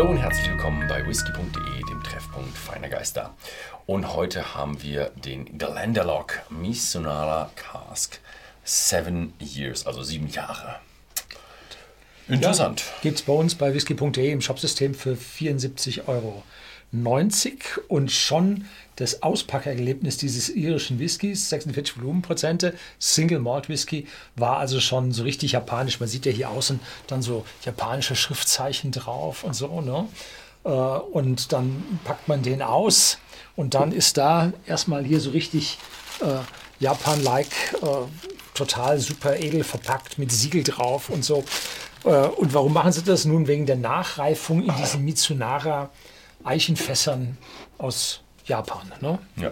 Hallo und herzlich willkommen bei whisky.de, dem Treffpunkt feiner Geister. Und heute haben wir den Glendalough Misonara Cask Seven Years, also sieben Jahre. Interessant. Ja, Gibt es bei uns bei whisky.de im Shopsystem für 74,90 Euro. Und schon das Auspackerlebnis dieses irischen Whiskys, 46 Volumenprozente, Single Malt Whisky, war also schon so richtig japanisch. Man sieht ja hier außen dann so japanische Schriftzeichen drauf und so. Ne? Äh, und dann packt man den aus und dann ist da erstmal hier so richtig äh, Japan-like, äh, total super edel verpackt mit Siegel drauf und so. Äh, und warum machen sie das? Nun wegen der Nachreifung in diesen Mitsunara Eichenfässern aus Japan. Ne? Ja.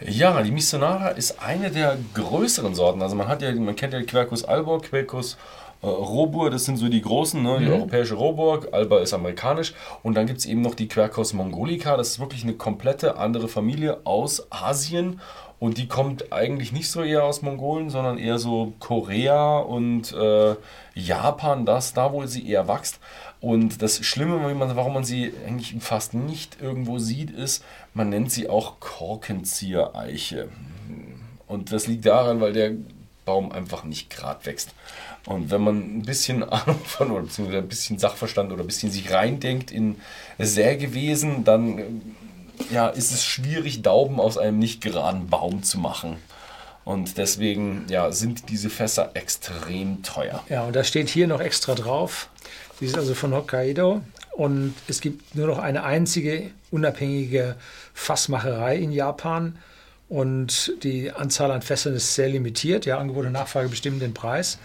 ja, die Misonara ist eine der größeren Sorten. Also man hat ja, man kennt ja Quercus albor, Quercus äh, Robur, das sind so die großen, ne? die mhm. europäische Robur, Alba ist amerikanisch. Und dann gibt es eben noch die Quercus mongolica, das ist wirklich eine komplette andere Familie aus Asien. Und die kommt eigentlich nicht so eher aus Mongolen, sondern eher so Korea und äh, Japan, das da, wo sie eher wächst. Und das Schlimme, warum man sie eigentlich fast nicht irgendwo sieht, ist, man nennt sie auch Korkenziehereiche. Und das liegt daran, weil der Baum einfach nicht gerade wächst. Und wenn man ein bisschen Ahnung von oder beziehungsweise ein bisschen Sachverstand oder ein bisschen sich reindenkt in Sägewesen, dann ja, ist es schwierig, Dauben aus einem nicht geraden Baum zu machen. Und deswegen ja, sind diese Fässer extrem teuer. Ja, und da steht hier noch extra drauf. Die sind also von Hokkaido. Und es gibt nur noch eine einzige unabhängige Fassmacherei in Japan. Und die Anzahl an Fässern ist sehr limitiert. Ja, Angebot und Nachfrage bestimmen den Preis.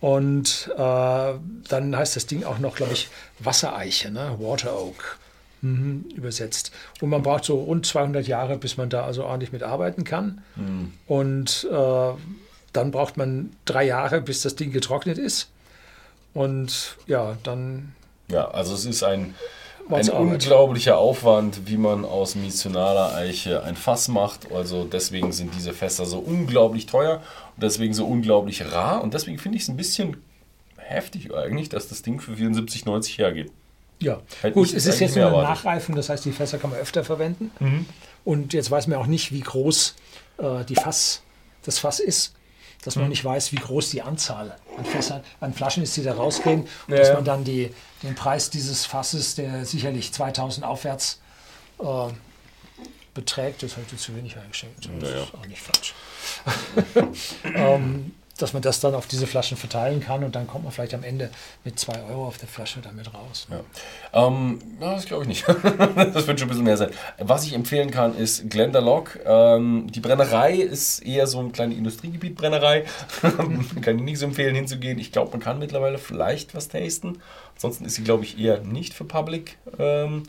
Und äh, dann heißt das Ding auch noch, glaube ich, Wassereiche, ne? Water Oak mhm, übersetzt. Und man braucht so rund 200 Jahre, bis man da also ordentlich mitarbeiten kann. Mhm. Und äh, dann braucht man drei Jahre, bis das Ding getrocknet ist. Und ja, dann. Ja, also es ist ein, ein unglaublicher Aufwand, wie man aus missionaler Eiche ein Fass macht. Also deswegen sind diese Fässer so unglaublich teuer und deswegen so unglaublich rar. Und deswegen finde ich es ein bisschen heftig eigentlich, dass das Ding für 74,90 hergeht. Ja, Hätte gut, es ist jetzt nur eine Nachreifung, das heißt, die Fässer kann man öfter verwenden. Mhm. Und jetzt weiß man auch nicht, wie groß äh, die Fass, das Fass ist dass man mhm. nicht weiß, wie groß die Anzahl an Fässern, an Flaschen ist, die da rausgehen. Und ja, dass man dann die, den Preis dieses Fasses, der sicherlich 2000 aufwärts äh, beträgt, das ich zu wenig eingeschenkt. Das ja, ist auch nicht falsch. ähm, dass man das dann auf diese Flaschen verteilen kann und dann kommt man vielleicht am Ende mit 2 Euro auf der Flasche damit raus. Ja. Ähm, das glaube ich nicht. das wird schon ein bisschen mehr sein. Was ich empfehlen kann, ist Glendalough. Ähm, die Brennerei ist eher so ein kleines Industriegebiet Brennerei. kann ich nicht so empfehlen hinzugehen. Ich glaube, man kann mittlerweile vielleicht was tasten. Ansonsten ist sie, glaube ich, eher nicht für Public. Ähm,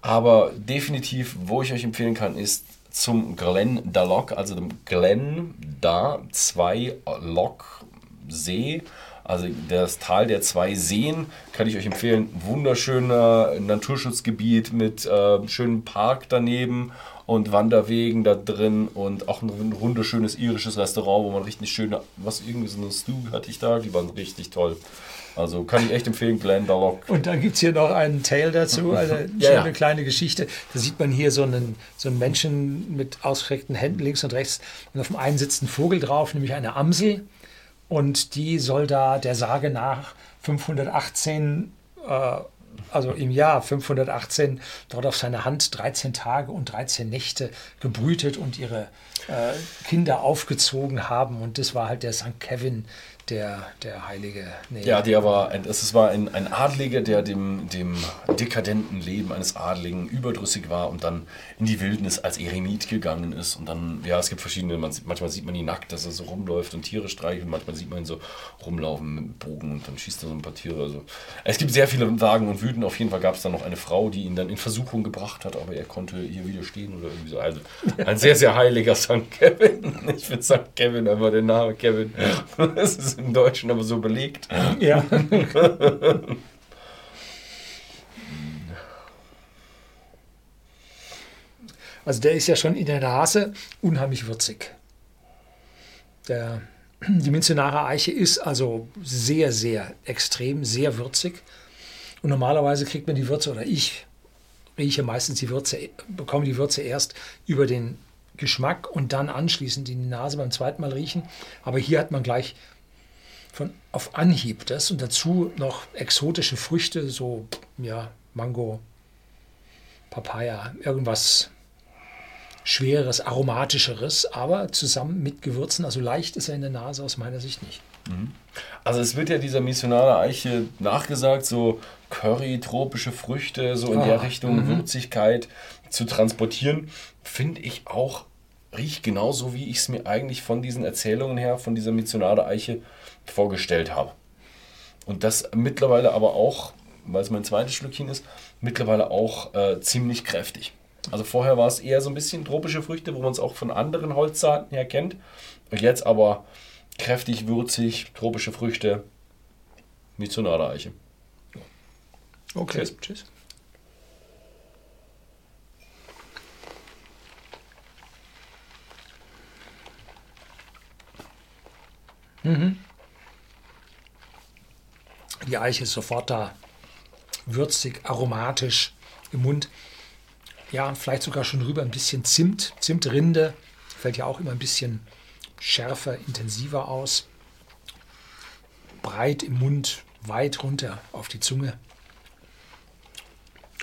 aber definitiv, wo ich euch empfehlen kann, ist zum Glen Dallock, also dem Glen da zwei Lock See. Also das Tal der zwei Seen kann ich euch empfehlen. Wunderschöner Naturschutzgebiet mit äh, schönem Park daneben und Wanderwegen da drin und auch ein wunderschönes irisches Restaurant, wo man richtig schöne, was irgendwie so eine Stew hatte ich da, die waren richtig toll. Also kann ich echt empfehlen, Glenn Dallock. Und dann gibt es hier noch einen Tale dazu, eine ja, schöne ja. kleine Geschichte. Da sieht man hier so einen, so einen Menschen mit ausgestreckten Händen links und rechts und auf dem einen sitzt ein Vogel drauf, nämlich eine Amsel. Und die soll da der Sage nach 518 äh, also im Jahr 518 dort auf seine Hand 13 Tage und 13 Nächte gebrütet und ihre äh, Kinder aufgezogen haben. Und das war halt der St. Kevin, der, der heilige. Nee, ja, der war, ein, es war ein, ein Adliger, der dem, dem dekadenten Leben eines Adligen überdrüssig war und dann in die Wildnis als Eremit gegangen ist. Und dann, ja, es gibt verschiedene, man, manchmal sieht man ihn nackt, dass er so rumläuft und Tiere streichelt, manchmal sieht man ihn so rumlaufen mit Bogen und dann schießt er so ein paar Tiere. Also, es gibt sehr viele Sagen und Wüten. Auf jeden Fall gab es dann noch eine Frau, die ihn dann in Versuchung gebracht hat, aber er konnte hier widerstehen oder irgendwie so. Also ein sehr, sehr heiliger St. Kevin. Ich finde St. Kevin einfach der Name Kevin. Das ist im Deutschen aber so belegt. Ja. Also der ist ja schon in der Nase unheimlich würzig. Der, die Minzenare Eiche ist also sehr, sehr extrem, sehr würzig. Und normalerweise kriegt man die Würze, oder ich rieche meistens die Würze, bekomme die Würze erst über den Geschmack und dann anschließend in die Nase beim zweiten Mal riechen. Aber hier hat man gleich von auf Anhieb das und dazu noch exotische Früchte, so ja, Mango, Papaya, irgendwas schwereres, aromatischeres, aber zusammen mit Gewürzen, also leicht ist er in der Nase aus meiner Sicht nicht. Mhm. Also es wird ja dieser missionale Eiche nachgesagt, so Curry, tropische Früchte, so in ah, der Richtung mhm. Würzigkeit zu transportieren, finde ich auch, riecht genauso, wie ich es mir eigentlich von diesen Erzählungen her, von dieser missionale Eiche vorgestellt habe. Und das mittlerweile aber auch, weil es mein zweites Schlückchen ist, mittlerweile auch äh, ziemlich kräftig. Also vorher war es eher so ein bisschen tropische Früchte, wo man es auch von anderen Holzsaaten her kennt. Und jetzt aber kräftig, würzig, tropische Früchte, Missionare Eiche. Okay, tschüss. tschüss. Mhm. Die Eiche ist sofort da. Würzig, aromatisch im Mund. Ja, vielleicht sogar schon rüber ein bisschen Zimt, Zimtrinde. Fällt ja auch immer ein bisschen schärfer, intensiver aus. Breit im Mund, weit runter auf die Zunge.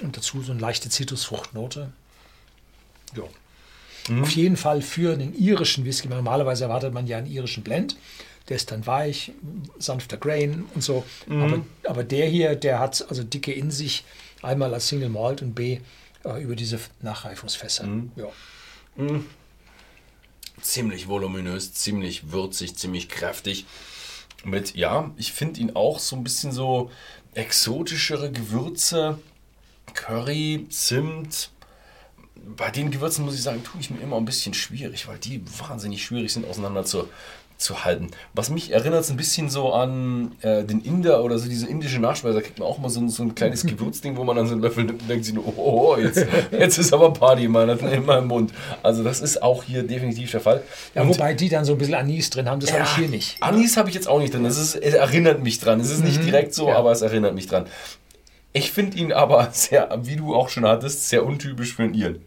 Und dazu so eine leichte Zitrusfruchtnote. Ja. Mhm. Auf jeden Fall für den irischen Whisky. Normalerweise erwartet man ja einen irischen Blend. Der ist dann weich, sanfter Grain und so. Mhm. Aber, aber der hier, der hat also dicke in sich. Einmal als Single Malt und B äh, über diese Nachreifungsfässer. Mhm. Ja. Mhm ziemlich voluminös, ziemlich würzig, ziemlich kräftig. Mit, ja, ich finde ihn auch so ein bisschen so exotischere Gewürze, Curry, Zimt. Bei den Gewürzen muss ich sagen, tue ich mir immer ein bisschen schwierig, weil die wahnsinnig schwierig sind auseinander zu, zu halten. Was mich erinnert es ein bisschen so an äh, den Inder oder so diese indische Nachspeise. Da kriegt man auch mal so ein, so ein kleines Gewürzding, wo man dann so einen Löffel nimmt und denkt sich nur, oh, oh, oh jetzt, jetzt ist aber Party in, meiner, in meinem Mund. Also das ist auch hier definitiv der Fall. Ja, und, wobei die dann so ein bisschen Anis drin haben, das ja, habe ich hier nicht. Anis habe ich jetzt auch nicht drin. Das ist, es erinnert mich dran. Es ist nicht mhm, direkt so, ja. aber es erinnert mich dran. Ich finde ihn aber sehr, wie du auch schon hattest, sehr untypisch für einen Iren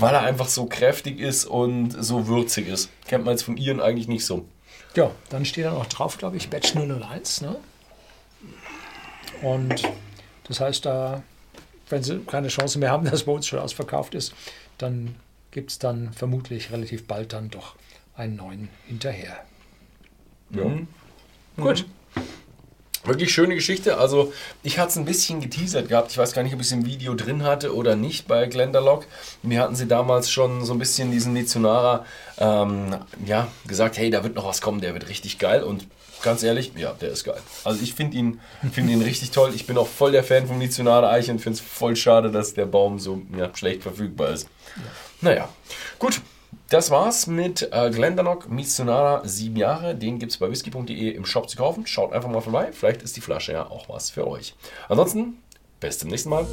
weil er einfach so kräftig ist und so würzig ist. Kennt man jetzt von Iren eigentlich nicht so. Ja, dann steht da noch drauf, glaube ich, Batch 001. Ne? Und das heißt, da, wenn sie keine Chance mehr haben, dass bei uns schon ausverkauft ist, dann gibt es dann vermutlich relativ bald dann doch einen neuen hinterher. Ja. Mhm. Gut. Mhm. Wirklich schöne Geschichte. Also, ich hatte es ein bisschen geteasert gehabt. Ich weiß gar nicht, ob ich es im Video drin hatte oder nicht bei Glenderlock. Mir hatten sie damals schon so ein bisschen diesen Nizunara ähm, ja, gesagt: hey, da wird noch was kommen, der wird richtig geil. Und ganz ehrlich, ja, der ist geil. Also, ich finde ihn, find ihn richtig toll. Ich bin auch voll der Fan vom Nizunara Eiche und finde es voll schade, dass der Baum so ja, schlecht verfügbar ist. Naja, gut. Das war's mit äh, Glendalough Missionara 7 Jahre. Den gibt es bei whisky.de im Shop zu kaufen. Schaut einfach mal vorbei. Vielleicht ist die Flasche ja auch was für euch. Ansonsten, bis zum nächsten Mal.